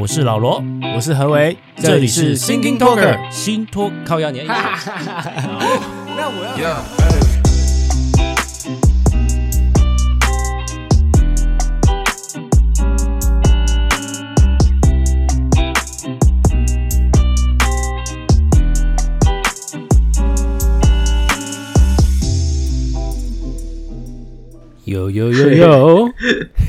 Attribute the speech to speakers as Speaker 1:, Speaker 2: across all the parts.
Speaker 1: 我是老罗，
Speaker 2: 我是何为，
Speaker 1: 这里是 Thinking Talker 新托靠压年。那
Speaker 2: 我要。
Speaker 1: 有有有。有。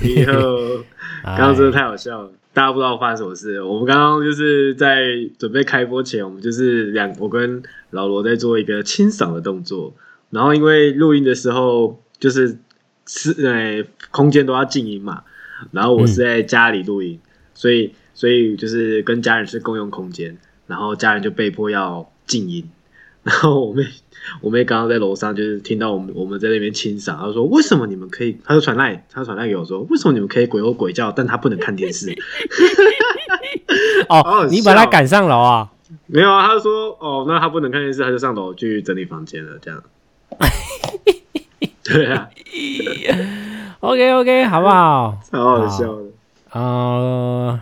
Speaker 2: 有。刚刚真的太好笑了，大家不知道发生什么事。我们刚刚就是在准备开播前，我们就是两我跟老罗在做一个清嗓的动作。然后因为录音的时候就是是呃空间都要静音嘛，然后我是在家里录音，所以所以就是跟家人是共用空间，然后家人就被迫要静音，然后我妹。我妹刚刚在楼上，就是听到我们我们在那边清嗓，她说：“为什么你们可以？”她就传赖，她传赖给我说：“为什么你们可以鬼吼鬼叫，但她不能看电视？”
Speaker 1: 哦，你把她赶上楼啊？
Speaker 2: 没有啊，她说：“哦，那她不能看电视，她就上楼去整理房间了。”这样。对啊。
Speaker 1: OK OK，好不好？
Speaker 2: 超好笑的。
Speaker 1: 呃，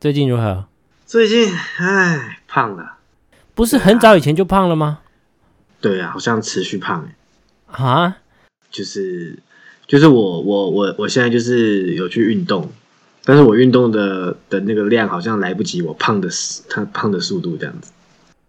Speaker 1: 最近如何？
Speaker 2: 最近唉，胖了。
Speaker 1: 不是很早以前就胖了吗？
Speaker 2: 对啊，好像持续胖哎，
Speaker 1: 啊，
Speaker 2: 就是就是我我我我现在就是有去运动，但是我运动的的那个量好像来不及我胖的他胖的速度这样子。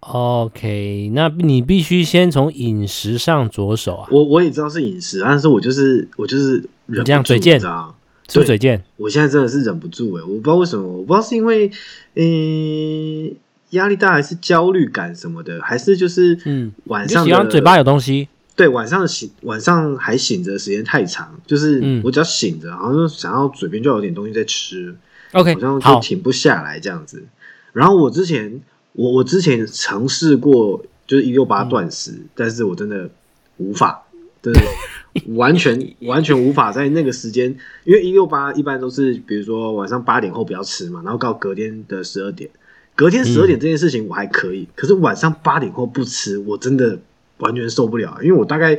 Speaker 1: OK，那你必须先从饮食上着手啊。
Speaker 2: 我我也知道是饮食，但是我就是我就是忍不住，
Speaker 1: 这样嘴贱，
Speaker 2: 知道
Speaker 1: 出嘴贱。
Speaker 2: 我现在真的是忍不住哎，我不知道为什么，我不知道是因为嗯。压力大还是焦虑感什么的，还是就是嗯，晚上
Speaker 1: 喜欢嘴巴有东西。
Speaker 2: 对，晚上醒，晚上还醒着的时间太长，就是我只要醒着，好像想要嘴边就有点东西在吃
Speaker 1: ，OK，
Speaker 2: 好像就停不下来这样子。然后我之前，我我之前尝试过，就是一六八断食，嗯、但是我真的无法，真的完全 完全无法在那个时间，因为一六八一般都是比如说晚上八点后不要吃嘛，然后到隔天的十二点。隔天十二点这件事情我还可以，嗯、可是晚上八点后不吃，我真的完全受不了，因为我大概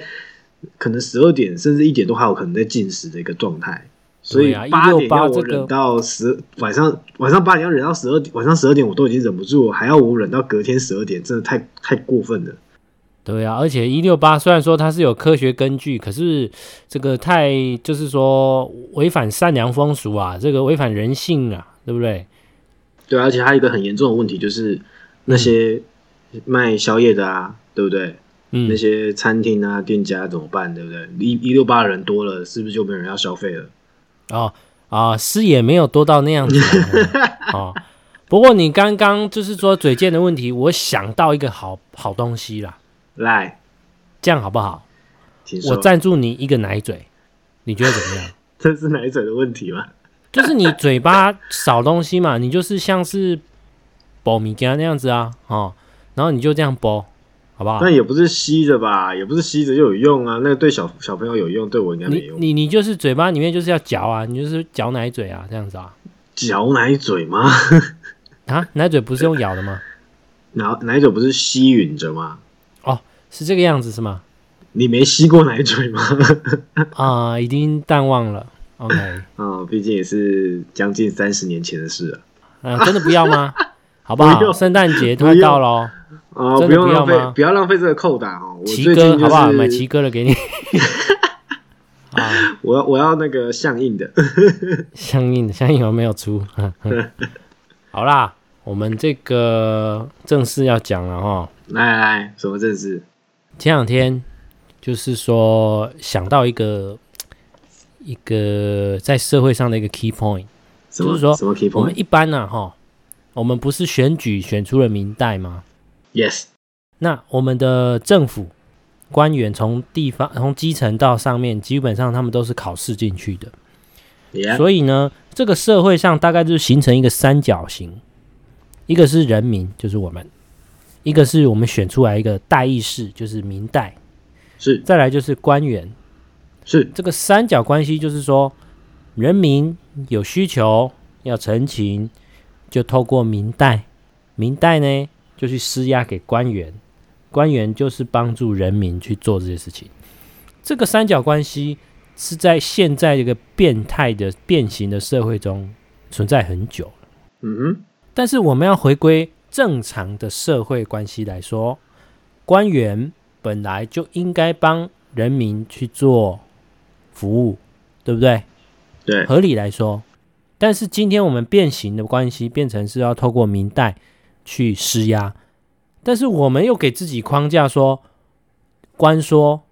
Speaker 2: 可能十二点甚至一点都还有可能在进食的一个状态，所以八点要我忍到十晚上晚上八点要忍到十二点，晚上十二点我都已经忍不住，还要我忍到隔天十二点，真的太太过分了。
Speaker 1: 对啊，而且一六八虽然说它是有科学根据，可是这个太就是说违反善良风俗啊，这个违反人性啊，对不对？
Speaker 2: 对，而且还有一个很严重的问题，就是那些卖宵夜的啊，对不对？嗯，那些餐厅啊、店家怎么办？对不对？一一六八人多了，是不是就没有人要消费了？
Speaker 1: 哦啊，是也没有多到那样子 哦。不过你刚刚就是说嘴贱的问题，我想到一个好好东西啦，
Speaker 2: 来，
Speaker 1: 这样好不好？我赞助你一个奶嘴，你觉得怎么样？
Speaker 2: 这是奶嘴的问题吗？
Speaker 1: 就是你嘴巴少东西嘛，你就是像是剥米羹那样子啊，哦，然后你就这样剥，好不好？
Speaker 2: 那也不是吸着吧，也不是吸着就有用啊。那个对小小朋友有用，对我应该没用。
Speaker 1: 你你你就是嘴巴里面就是要嚼啊，你就是嚼奶嘴啊，这样子啊。
Speaker 2: 嚼奶嘴吗？
Speaker 1: 啊，奶嘴不是用咬的吗？
Speaker 2: 奶 奶嘴不是吸吮着吗？
Speaker 1: 哦，是这个样子是吗？
Speaker 2: 你没吸过奶嘴吗？
Speaker 1: 啊、呃，已经淡忘了。OK，
Speaker 2: 嗯，毕竟也是将近三十年前的事了。
Speaker 1: 嗯，真的不要吗？好不好？圣诞节快到了哦。
Speaker 2: 哦，不用浪费，不要浪费这个扣打哦。
Speaker 1: 奇哥，好不好？买奇哥的给你。
Speaker 2: 啊，我要我要那个相应的，
Speaker 1: 相应的相应有没有出？好啦，我们这个正式要讲了哈。
Speaker 2: 来来来，什么正式？
Speaker 1: 前两天就是说想到一个。一个在社会上的一个 key point，就是说，
Speaker 2: 什么 key point？
Speaker 1: 我们一般呢，哈，我们不是选举选出了明代吗
Speaker 2: ？Yes。
Speaker 1: 那我们的政府官员从地方从基层到上面，基本上他们都是考试进去的。
Speaker 2: Yeah.
Speaker 1: 所以呢，这个社会上大概就形成一个三角形，一个是人民，就是我们；一个是我们选出来一个代议士，就是明代；
Speaker 2: 是，
Speaker 1: 再来就是官员。
Speaker 2: 是
Speaker 1: 这个三角关系，就是说，人民有需求要澄清，就透过明代，明代呢就去施压给官员，官员就是帮助人民去做这些事情。这个三角关系是在现在这个变态的变形的社会中存在很久了。
Speaker 2: 嗯哼。
Speaker 1: 但是我们要回归正常的社会关系来说，官员本来就应该帮人民去做服务，对不对？
Speaker 2: 对，
Speaker 1: 合理来说。但是今天我们变形的关系变成是要透过明代去施压，但是我们又给自己框架说，关说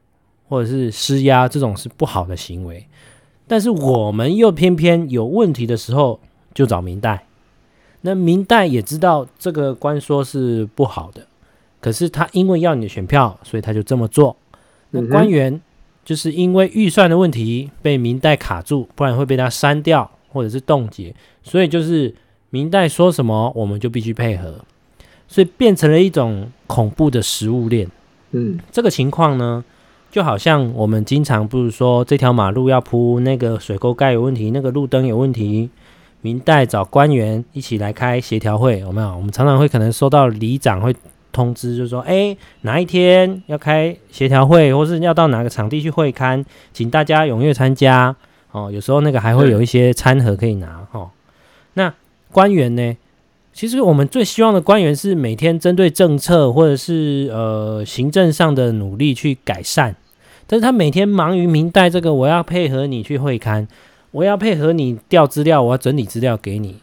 Speaker 1: 或者是施压这种是不好的行为，但是我们又偏偏有问题的时候就找明代，那明代也知道这个官说是不好的，可是他因为要你的选票，所以他就这么做。那官员就是因为预算的问题被明代卡住，不然会被他删掉。或者是冻结，所以就是明代说什么，我们就必须配合，所以变成了一种恐怖的食物链。
Speaker 2: 嗯，
Speaker 1: 这个情况呢，就好像我们经常不是说这条马路要铺那个水沟盖有问题，那个路灯有问题，明代找官员一起来开协调会，有没有？我们常常会可能收到里长会通知，就是说，哎，哪一天要开协调会，或是要到哪个场地去会勘，请大家踊跃参加。哦，有时候那个还会有一些餐盒可以拿、哦。那官员呢？其实我们最希望的官员是每天针对政策或者是呃行政上的努力去改善，但是他每天忙于明代这个，我要配合你去会勘，我要配合你调资料，我要整理资料给你，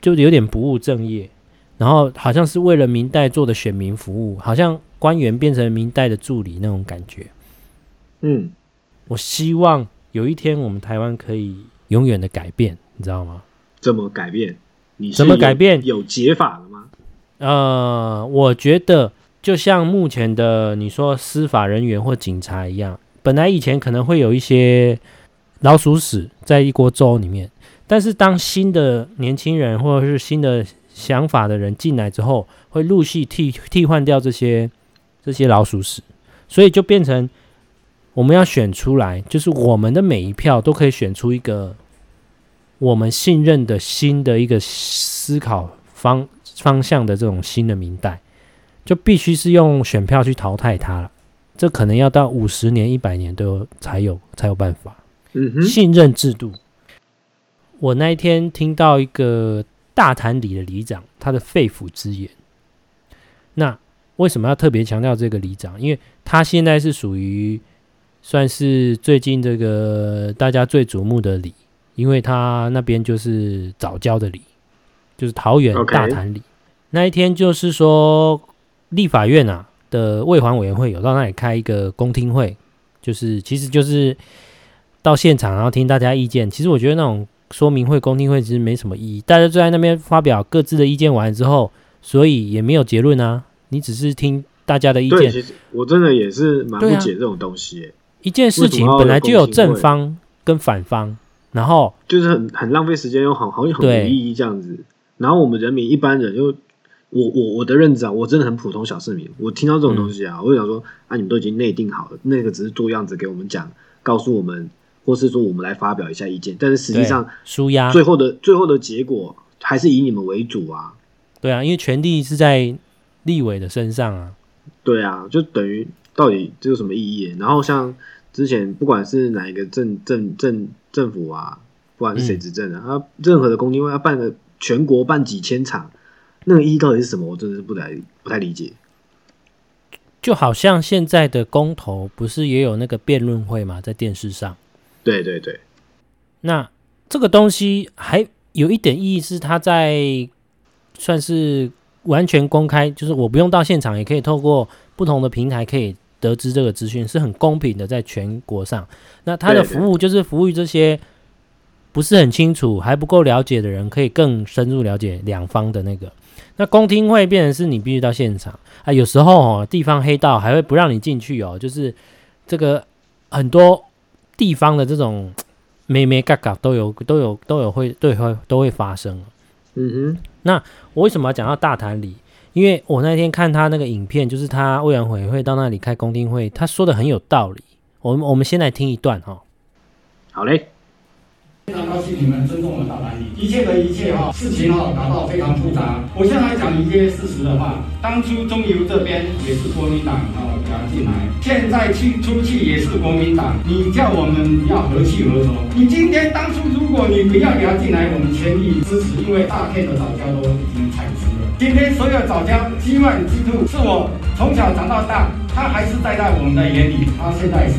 Speaker 1: 就有点不务正业。然后好像是为了明代做的选民服务，好像官员变成明代的助理那种感觉。
Speaker 2: 嗯，
Speaker 1: 我希望。有一天，我们台湾可以永远的改变，你知道吗？
Speaker 2: 怎么改变？你
Speaker 1: 怎么改变？
Speaker 2: 有解法了吗？
Speaker 1: 呃，我觉得就像目前的你说司法人员或警察一样，本来以前可能会有一些老鼠屎在一锅粥里面，但是当新的年轻人或者是新的想法的人进来之后，会陆续替替换掉这些这些老鼠屎，所以就变成。我们要选出来，就是我们的每一票都可以选出一个我们信任的新的一个思考方方向的这种新的明代，就必须是用选票去淘汰它了。这可能要到五十年、一百年都有才有才有办法。
Speaker 2: 嗯哼，
Speaker 1: 信任制度。我那一天听到一个大潭里的里长他的肺腑之言，那为什么要特别强调这个里长？因为他现在是属于。算是最近这个大家最瞩目的里，因为他那边就是早教的里，就是桃园大潭里。那一天就是说，立法院啊的卫环委员会有到那里开一个公听会，就是其实就是到现场然后听大家意见。其实我觉得那种说明会、公听会其实没什么意义，大家就在那边发表各自的意见完之后，所以也没有结论啊。你只是听大家的意见。
Speaker 2: 对，其实我真的也是蛮不解这种东西、欸。
Speaker 1: 一件事情本来就有正方跟反方，然后
Speaker 2: 就是很很浪费时间，又好好像很没意义这样子。然后我们人民一般人又，我我我的认知啊，我真的很普通小市民，我听到这种东西啊，嗯、我就想说啊，你们都已经内定好了，那个只是做样子给我们讲，告诉我们，或是说我们来发表一下意见，但是实际上
Speaker 1: 输压，
Speaker 2: 最后的最后的结果还是以你们为主啊。
Speaker 1: 对啊，因为权力是在立委的身上啊。
Speaker 2: 对啊，就等于到底这有什么意义？然后像。之前不管是哪一个政政政政府啊，不管是谁执政的，他、嗯、任何的公听会要办个全国办几千场，那个意义到底是什么？我真的是不太不太理解。
Speaker 1: 就好像现在的公投不是也有那个辩论会吗？在电视上。
Speaker 2: 对对对。
Speaker 1: 那这个东西还有一点意义是，它在算是完全公开，就是我不用到现场，也可以透过不同的平台可以。得知这个资讯是很公平的，在全国上，那它的服务就是服务于这些不是很清楚、还不够了解的人，可以更深入了解两方的那个。那公听会变成是你必须到现场啊，有时候哦，地方黑道还会不让你进去哦，就是这个很多地方的这种咩咩嘎嘎都有都有都有会都会都会发生。
Speaker 2: 嗯哼，
Speaker 1: 那我为什么要讲到大潭里？因为我那天看他那个影片，就是他委员会会到那里开公听会，他说的很有道理。我们我们先来听一段哈。
Speaker 2: 好嘞。
Speaker 3: 非常高兴你们尊重我大潭里，一切的一切哈，事情哈搞到非常复杂。我先来讲一些事实的话，当初中油这边也是国民党啊，进来。现在去出去也是国民党，你叫我们要何去何从？你今天当初如果你不要给他进来，我们全力支持，因为大片的早胶都已经采出了。今天所有藻礁鸡万鸡兔，是我从小长到大，他还是待在我们的眼里，他现在是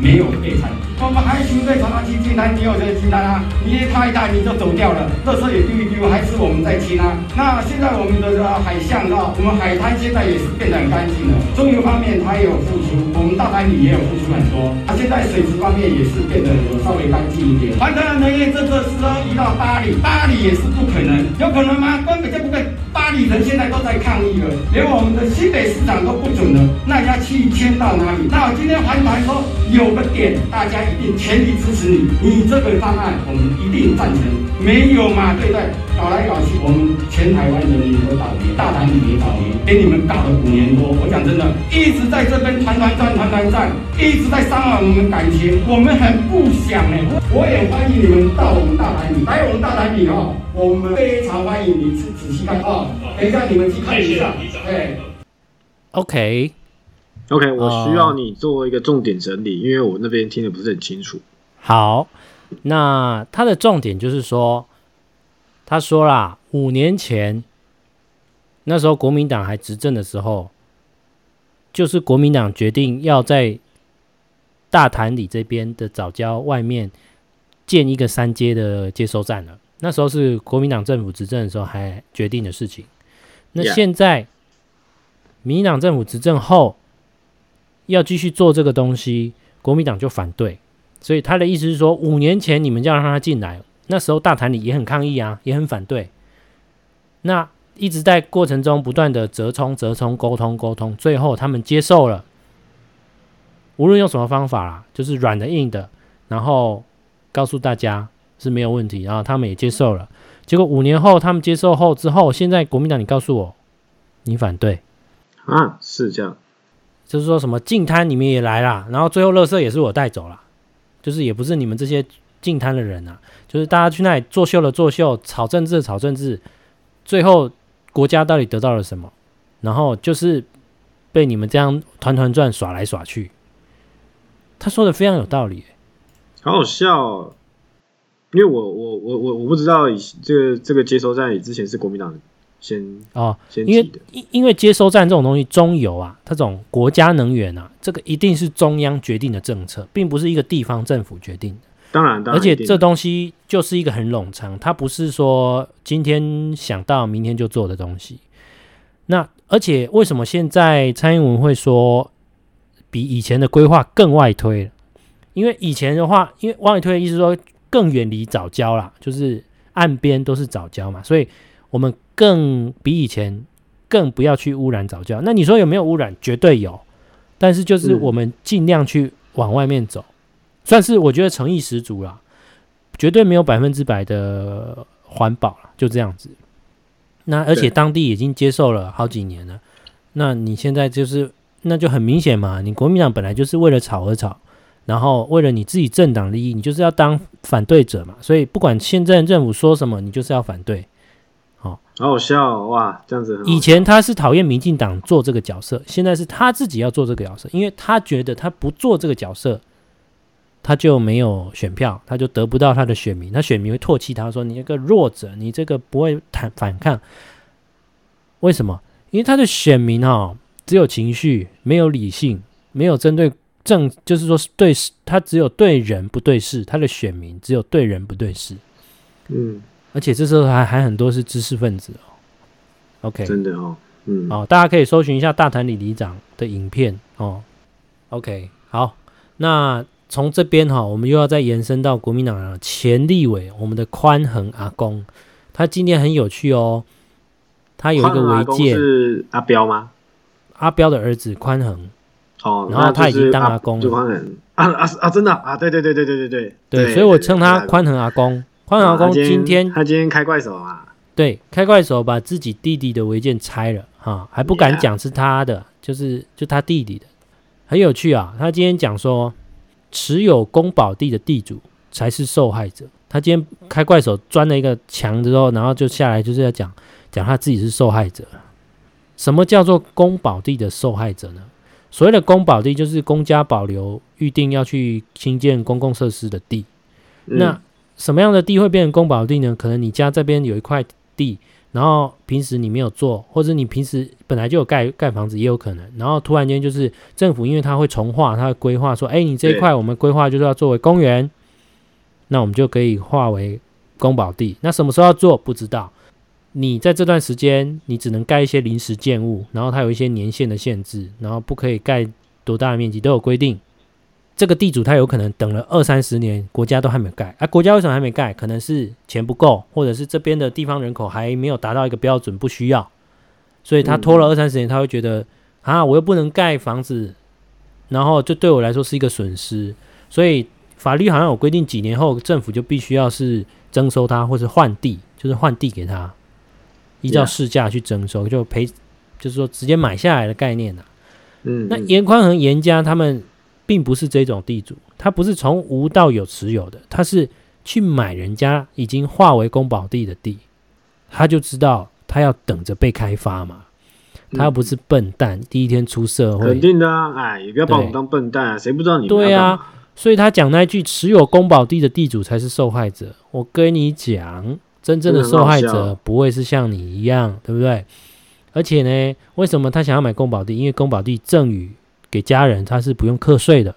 Speaker 3: 没有被采。我们还需要常常去净滩，你有这个净滩啊？你一塌一塌你就走掉了，垃圾也丢一丢，还是我们在清啊？那现在我们的海象啊，我们海滩现在也是变得很干净了。中游方面它也有付出，我们大台里也有付出很多。它现在水质方面也是变得有稍微干净一点。环太平洋能源政策是说移到巴黎，巴黎也是不可能，有可能吗？根本就不会。八里人现在都在抗议了，连我们的西北市长都不准了，那要去迁到哪里？那我今天环团说有个点，大家。一定全力支持你，你这个方案我们一定赞成。没有马？对待？搞来搞去，我们全台湾人民都倒霉，大潭也倒霉，给你们搞了五年多。我讲真的，一直在这边团团转，团团转，一直在伤害我们感情。我们很不想哎，我也欢迎你们到我们大潭里来，我们大潭里哦，我们非常欢迎你去仔细看哦。等一下你们去看一下，对
Speaker 1: ，OK。
Speaker 2: OK，我需要你做一个重点整理因为我那边听得不是很清楚。
Speaker 1: 好，那他的重点就是说，他说啦，五年前那时候国民党还执政的时候，就是国民党决定要在大潭里这边的早教外面建一个三阶的接收站了。那时候是国民党政府执政的时候还决定的事情。那现在民进党政府执政后。要继续做这个东西，国民党就反对，所以他的意思是说，五年前你们就要让他进来，那时候大潭里也很抗议啊，也很反对。那一直在过程中不断的折冲、折冲、沟通、沟通，最后他们接受了，无论用什么方法啦，就是软的、硬的，然后告诉大家是没有问题，然后他们也接受了。结果五年后他们接受后之后，现在国民党你告诉我，你反对
Speaker 2: 啊？是这样。
Speaker 1: 就是说什么净滩你们也来啦，然后最后垃圾也是我带走了，就是也不是你们这些净摊的人啊，就是大家去那里作秀了作秀，炒政治的炒政治，最后国家到底得到了什么？然后就是被你们这样团团转耍来耍去。他说的非常有道理，
Speaker 2: 好好笑哦，因为我我我我我不知道这个这个接收站之前是国民党的。先
Speaker 1: 哦，因为因因为接收站这种东西，中油啊，它这种国家能源啊，这个一定是中央决定的政策，并不是一个地方政府决定的。
Speaker 2: 当然，当然，
Speaker 1: 而且这东西就是一个很冗长，它不是说今天想到明天就做的东西。那而且为什么现在蔡英文会说比以前的规划更外推？因为以前的话，因为外推的意思说更远离早教啦，就是岸边都是早教嘛，所以我们。更比以前更不要去污染早教。那你说有没有污染？绝对有，但是就是我们尽量去往外面走，嗯、算是我觉得诚意十足啦。绝对没有百分之百的环保了，就这样子。那而且当地已经接受了好几年了，那你现在就是那就很明显嘛，你国民党本来就是为了吵而吵，然后为了你自己政党利益，你就是要当反对者嘛。所以不管现在政府说什么，你就是要反对。
Speaker 2: 好好笑哦，哇，这样子。
Speaker 1: 以前他是讨厌民进党做这个角色，现在是他自己要做这个角色，因为他觉得他不做这个角色，他就没有选票，他就得不到他的选民，他选民会唾弃他说，你这个弱者，你这个不会谈反抗。为什么？因为他的选民哈、哦，只有情绪，没有理性，没有针对正，就是说对事，他只有对人不对事，他的选民只有对人不对事。嗯。而且这时候还还很多是知识分子哦，OK，
Speaker 2: 真的哦，嗯，
Speaker 1: 哦，大家可以搜寻一下大潭里里长的影片哦，OK，好，那从这边哈、哦，我们又要再延伸到国民党的前立委，我们的宽恒阿公，他今天很有趣哦，他有一个违建。
Speaker 2: 是阿彪吗？
Speaker 1: 阿彪的儿子宽恒，
Speaker 2: 哦，
Speaker 1: 然后他已经当阿公了，
Speaker 2: 宽恒啊啊啊，真的啊，对对对对对对对。
Speaker 1: 对，所以我称他宽恒阿公。宽恒阿公今天
Speaker 2: 他今天开怪手啊？
Speaker 1: 对，开怪手把自己弟弟的违建拆了哈，还不敢讲是他的，就是就他弟弟的，很有趣啊。他今天讲说，持有公保地的地主才是受害者。他今天开怪手钻了一个墙之后，然后就下来就是要讲讲他自己是受害者。什么叫做公保地的受害者呢？所谓的公保地，就是公家保留预定要去兴建公共设施的地。
Speaker 2: 嗯、
Speaker 1: 那什么样的地会变成公保地呢？可能你家这边有一块地，然后平时你没有做，或者你平时本来就有盖盖房子，也有可能。然后突然间就是政府，因为它会重划，它会规划说，哎，你这一块我们规划就是要作为公园，那我们就可以划为公保地。那什么时候要做？不知道。你在这段时间，你只能盖一些临时建物，然后它有一些年限的限制，然后不可以盖多大的面积，都有规定。这个地主他有可能等了二三十年，国家都还没盖。啊，国家为什么还没盖？可能是钱不够，或者是这边的地方人口还没有达到一个标准，不需要，所以他拖了二三十年，他会觉得啊，我又不能盖房子，然后这对我来说是一个损失。所以法律好像有规定，几年后政府就必须要是征收他，或是换地，就是换地给他。依照市价去征收，就赔，就是说直接买下来的概念呐、啊。
Speaker 2: 嗯，
Speaker 1: 那严宽和严家他们并不是这种地主，他不是从无到有持有的，他是去买人家已经化为公保地的地，他就知道他要等着被开发嘛。他又不是笨蛋，嗯、第一天出社会，
Speaker 2: 肯定的啊！哎，也不要把我们当笨蛋啊！谁不知道你？
Speaker 1: 对啊，所以他讲那句持有公保地的地主才是受害者。我跟你讲。真正的受害者不会是像你一样，对不对？而且呢，为什么他想要买公保地？因为公保地赠与给家人，他是不用课税的，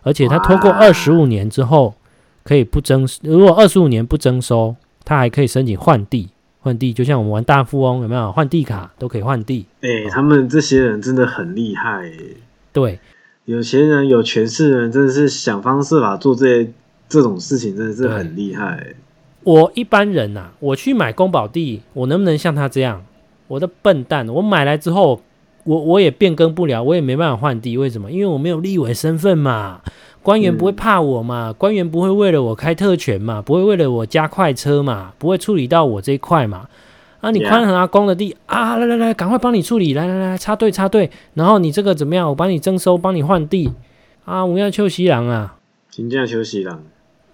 Speaker 1: 而且他拖过二十五年之后可以不征，如果二十五年不征收，他还可以申请换地。换地就像我们玩大富翁，有没有换地卡都可以换地？
Speaker 2: 哎、欸，他们这些人真的很厉害、欸。
Speaker 1: 对，
Speaker 2: 有钱人有权势的人真的是想方设法做这些这种事情，真的是很厉害、欸。
Speaker 1: 我一般人呐、啊，我去买公保地，我能不能像他这样？我的笨蛋，我买来之后，我我也变更不了，我也没办法换地。为什么？因为我没有立委身份嘛，官员不会怕我嘛，嗯、官员不会为了我开特权嘛，不会为了我加快车嘛，不会处理到我这一块嘛。啊，你宽恒阿公的地.啊，来来来，赶快帮你处理，来来来，插队插队。然后你这个怎么样？我帮你征收，帮你换地。啊，我们要秋西郎啊，
Speaker 2: 请假秋西郎。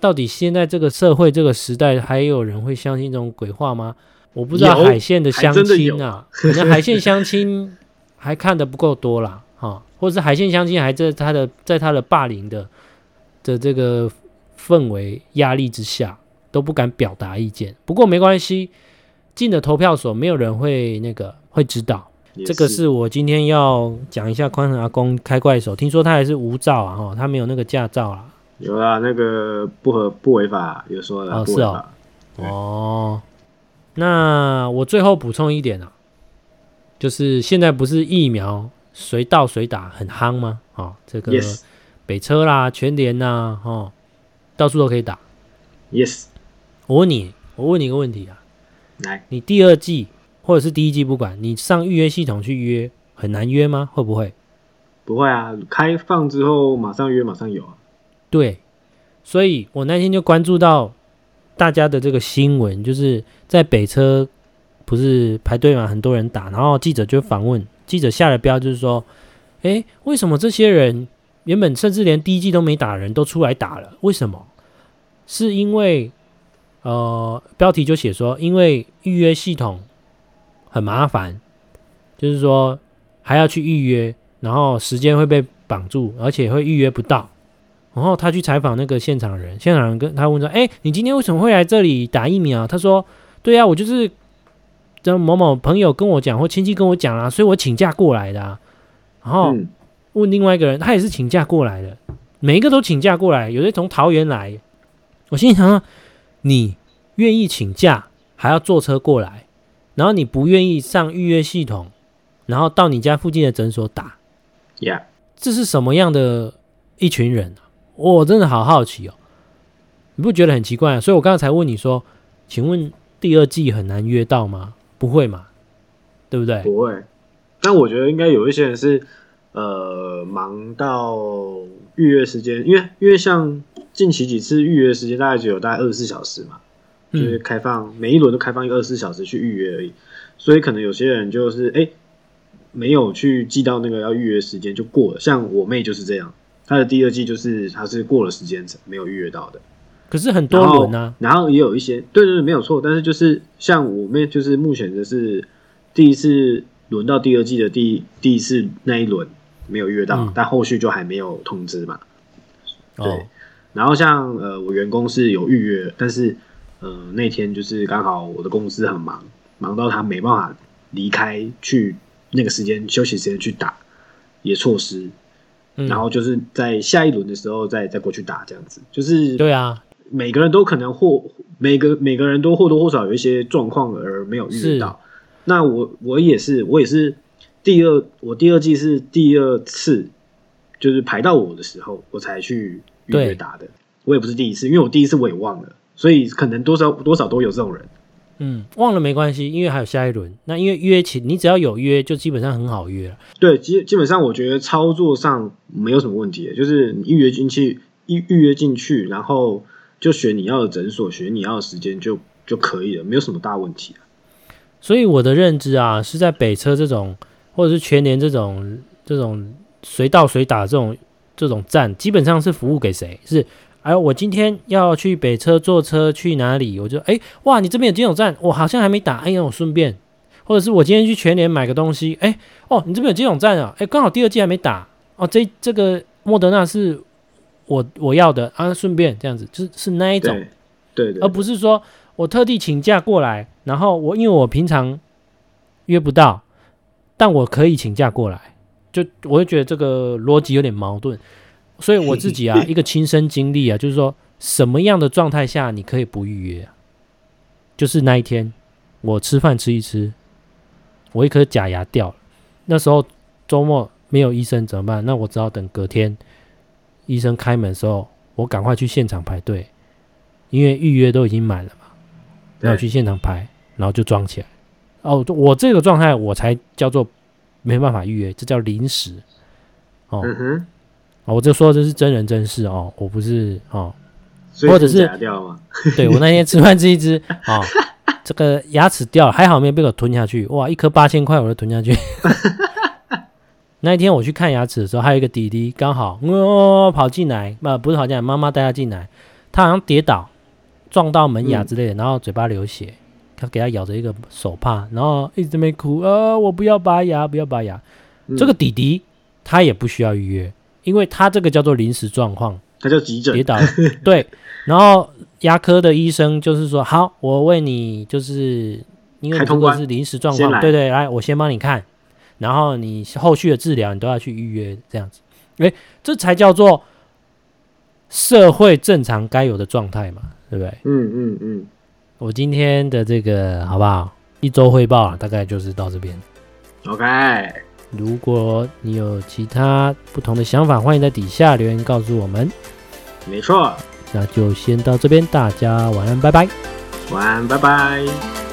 Speaker 1: 到底现在这个社会这个时代还有人会相信这种鬼话吗？我不知道海线的相亲啊，可能海线相亲还看的不够多啦，哈，或者是海线相亲还在他的在他的霸凌的的这个氛围压力之下都不敢表达意见。不过没关系，进了投票所没有人会那个会知道。是这个是我今天要讲一下宽恒阿公开怪手，听说他还是无照啊，哈，他没有那个驾照啊。
Speaker 2: 有啊，那个不合不违法，有说的。哦，是哦。
Speaker 1: 哦，那我最后补充一点啊，就是现在不是疫苗随到随打很夯吗？哦，这个北车啦、全联呐，哦，到处都可以打。
Speaker 2: Yes。
Speaker 1: 我问你，我问你一个问题啊，
Speaker 2: 来，
Speaker 1: 你第二季或者是第一季，不管你上预约系统去约，很难约吗？会不会？
Speaker 2: 不会啊，开放之后马上约，马上有啊。
Speaker 1: 对，所以我那天就关注到大家的这个新闻，就是在北车不是排队嘛，很多人打，然后记者就访问，记者下了标就是说，诶，为什么这些人原本甚至连第一剂都没打人都出来打了？为什么？是因为呃，标题就写说，因为预约系统很麻烦，就是说还要去预约，然后时间会被绑住，而且会预约不到。然后他去采访那个现场人，现场人跟他问说：“哎，你今天为什么会来这里打疫苗？”他说：“对啊，我就是这某某朋友跟我讲，或亲戚跟我讲啊，所以我请假过来的啊。”然后问另外一个人，他也是请假过来的，每一个都请假过来，有的从桃园来。我心里想说：“你愿意请假还要坐车过来，然后你不愿意上预约系统，然后到你家附近的诊所打
Speaker 2: ，Yeah，
Speaker 1: 这是什么样的一群人？”我、哦、真的好好奇哦，你不觉得很奇怪啊？所以我刚才问你说，请问第二季很难约到吗？不会嘛，对不对？
Speaker 2: 不会，但我觉得应该有一些人是呃忙到预约时间，因为因为像近期几次预约时间大概只有大概二十四小时嘛，就是开放、嗯、每一轮都开放一个二十四小时去预约而已，所以可能有些人就是哎没有去记到那个要预约时间就过了，像我妹就是这样。她的第二季就是她是过了时间没有预约到的，
Speaker 1: 可是很多轮呢，
Speaker 2: 然后也有一些对对对没有错，但是就是像我们就是目前的是第一次轮到第二季的第第一次那一轮，没有预约到，
Speaker 1: 嗯、
Speaker 2: 但后续就还没有通知嘛。对，
Speaker 1: 哦、
Speaker 2: 然后像呃，我员工是有预约，但是呃那天就是刚好我的公司很忙，忙到他没办法离开去那个时间休息时间去打，也错失。嗯、然后就是在下一轮的时候再再过去打这样子，就是
Speaker 1: 对啊，
Speaker 2: 每个人都可能或每个每个人都或多或少有一些状况而没有遇到。那我我也是我也是第二我第二季是第二次，就是排到我的时候我才去预约打的。我也不是第一次，因为我第一次我也忘了，所以可能多少多少都有这种人。
Speaker 1: 嗯，忘了没关系，因为还有下一轮。那因为约起你只要有约，就基本上很好约了。
Speaker 2: 对，基基本上我觉得操作上没有什么问题，就是你预约进去，预预约进去，然后就选你要的诊所，选你要的时间就就可以了，没有什么大问题啊。
Speaker 1: 所以我的认知啊，是在北车这种，或者是全联这种这种随到随打这种这种站，基本上是服务给谁？是。哎，我今天要去北车坐车去哪里？我就哎，哇，你这边有接种站，我好像还没打，哎呀，我顺便，或者是我今天去全联买个东西，哎，哦，你这边有接种站啊，哎，刚好第二剂还没打，哦，这这个莫德纳是我我要的啊，顺便这样子，就是是那一种，
Speaker 2: 对，对对，
Speaker 1: 而不是说我特地请假过来，然后我因为我平常约不到，但我可以请假过来，就我就觉得这个逻辑有点矛盾。所以我自己啊，一个亲身经历啊，就是说什么样的状态下你可以不预约啊？就是那一天我吃饭吃一吃，我一颗假牙掉了。那时候周末没有医生怎么办？那我只好等隔天医生开门的时候，我赶快去现场排队，因为预约都已经满了嘛。然后去现场排，然后就装起来。哦，我这个状态我才叫做没办法预约，这叫临时。哦。我就说这是真人真事哦，我不是哦，或者是 对我那天吃饭吃一吃哦，这个牙齿掉了，还好没有被我吞下去，哇，一颗八千块我都吞下去。那一天我去看牙齿的时候，还有一个弟弟刚好哦跑进来，不不是跑进来，妈妈带他进来，他好像跌倒撞到门牙之类的，然后嘴巴流血，他给他咬着一个手帕，然后一直在那边哭啊，我不要拔牙，不要拔牙。这个弟弟他也不需要预约。因为他这个叫做临时状况，
Speaker 2: 他叫急诊，
Speaker 1: 跌倒，对。然后牙科的医生就是说，好，我为你就是因为如果是临时状况，对对，来，我先帮你看，然后你后续的治疗你都要去预约，这样子，诶，这才叫做社会正常该有的状态嘛，对不对？嗯嗯嗯。嗯，我今天的这个好不好？一周汇报啊，大概就是到这边。
Speaker 2: OK。
Speaker 1: 如果你有其他不同的想法，欢迎在底下留言告诉我们。
Speaker 2: 没错，
Speaker 1: 那就先到这边，大家晚安，拜拜。
Speaker 2: 晚安，拜拜。